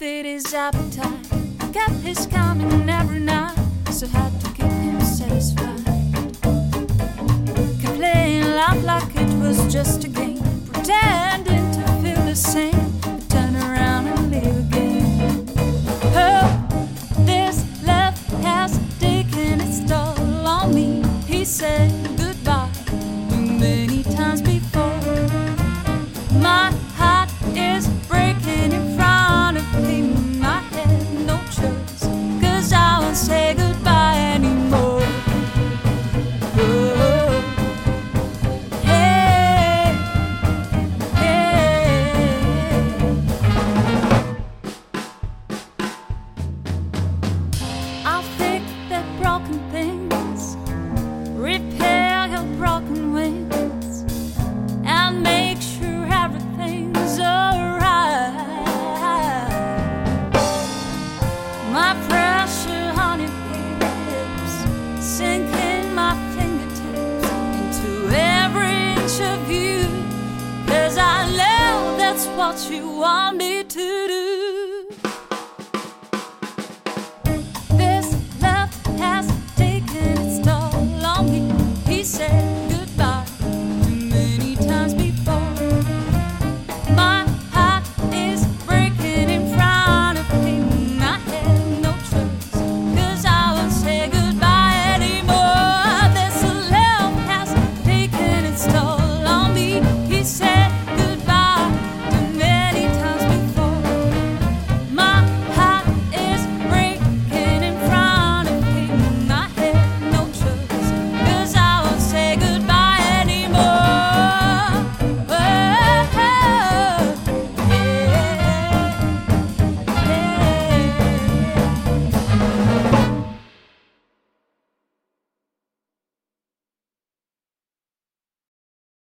ate his appetite, kept his coming every night, so had to keep him satisfied. Kept playing life like it was just a game, pretending to feel the same, but turn around and leave again. Oh, this love has taken its toll on me. He said goodbye many times before. that's what you want me to do.